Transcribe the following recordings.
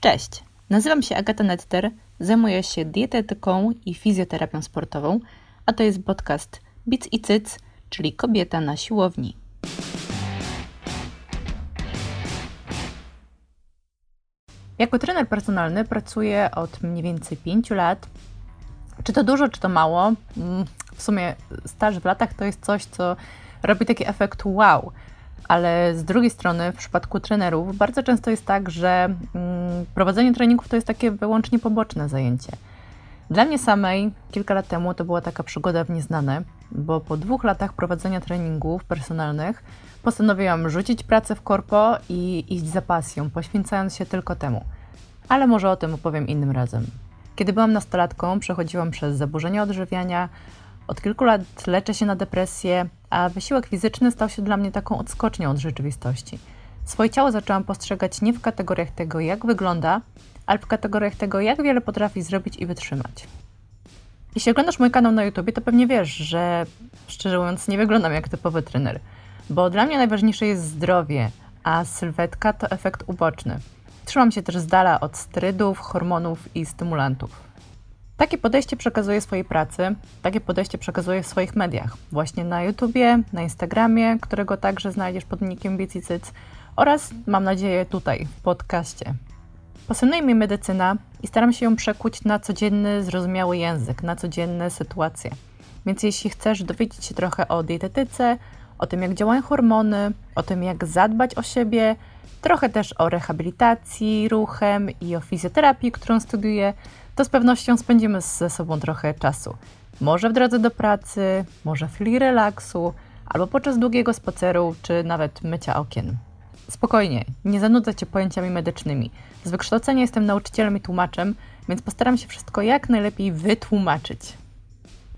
Cześć, nazywam się Agata Netter, zajmuję się dietetyką i fizjoterapią sportową, a to jest podcast Bic i Cyc, czyli kobieta na siłowni. Jako trener personalny pracuję od mniej więcej 5 lat. Czy to dużo, czy to mało? Mm, w sumie staż w latach to jest coś, co robi taki efekt wow. Ale z drugiej strony, w przypadku trenerów, bardzo często jest tak, że mm, prowadzenie treningów to jest takie wyłącznie poboczne zajęcie. Dla mnie samej kilka lat temu to była taka przygoda w nieznane, bo po dwóch latach prowadzenia treningów personalnych postanowiłam rzucić pracę w korpo i iść za pasją, poświęcając się tylko temu. Ale może o tym opowiem innym razem. Kiedy byłam nastolatką, przechodziłam przez zaburzenia odżywiania. Od kilku lat leczę się na depresję, a wysiłek fizyczny stał się dla mnie taką odskocznią od rzeczywistości. Swoje ciało zaczęłam postrzegać nie w kategoriach tego, jak wygląda, ale w kategoriach tego, jak wiele potrafi zrobić i wytrzymać. Jeśli oglądasz mój kanał na YouTube, to pewnie wiesz, że szczerze mówiąc nie wyglądam jak typowy trener, bo dla mnie najważniejsze jest zdrowie, a sylwetka to efekt uboczny. Trzymam się też z dala od sterydów, hormonów i stymulantów. Takie podejście przekazuję swojej pracy, takie podejście przekazuję w swoich mediach, właśnie na YouTubie, na Instagramie, którego także znajdziesz pod nickiem Biecicyc oraz, mam nadzieję, tutaj w podcaście. Pasjonuje mi medycyna i staram się ją przekuć na codzienny, zrozumiały język, na codzienne sytuacje. Więc jeśli chcesz dowiedzieć się trochę o dietetyce, o tym, jak działają hormony, o tym, jak zadbać o siebie, trochę też o rehabilitacji ruchem i o fizjoterapii, którą studiuję, to z pewnością spędzimy ze sobą trochę czasu. Może w drodze do pracy, może w chwili relaksu, albo podczas długiego spaceru, czy nawet mycia okien. Spokojnie, nie zanudzę Cię pojęciami medycznymi. Z wykształcenia jestem nauczycielem i tłumaczem, więc postaram się wszystko jak najlepiej wytłumaczyć.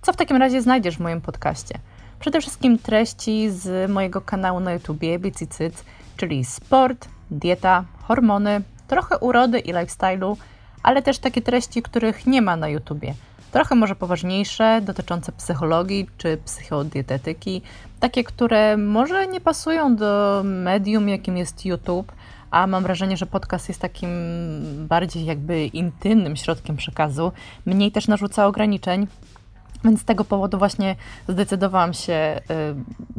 Co w takim razie znajdziesz w moim podcaście? Przede wszystkim treści z mojego kanału na YouTubie Bicycyc, czyli sport, dieta, hormony, trochę urody i lifestyle'u, ale też takie treści, których nie ma na YouTubie. Trochę może poważniejsze, dotyczące psychologii czy psychodietetyki, takie, które może nie pasują do medium, jakim jest YouTube, a mam wrażenie, że podcast jest takim bardziej jakby intymnym środkiem przekazu, mniej też narzuca ograniczeń. Więc z tego powodu właśnie zdecydowałam się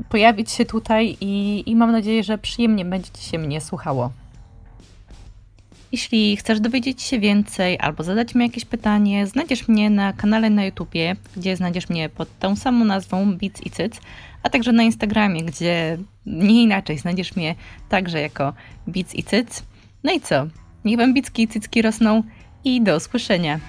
y, pojawić się tutaj i, i mam nadzieję, że przyjemnie będzie się mnie słuchało. Jeśli chcesz dowiedzieć się więcej albo zadać mi jakieś pytanie, znajdziesz mnie na kanale na YouTubie, gdzie znajdziesz mnie pod tą samą nazwą Bits i Cyc, a także na Instagramie, gdzie nie inaczej znajdziesz mnie także jako Bits i Cyc. No i co? Niech wam bicki i cycki rosną i do usłyszenia.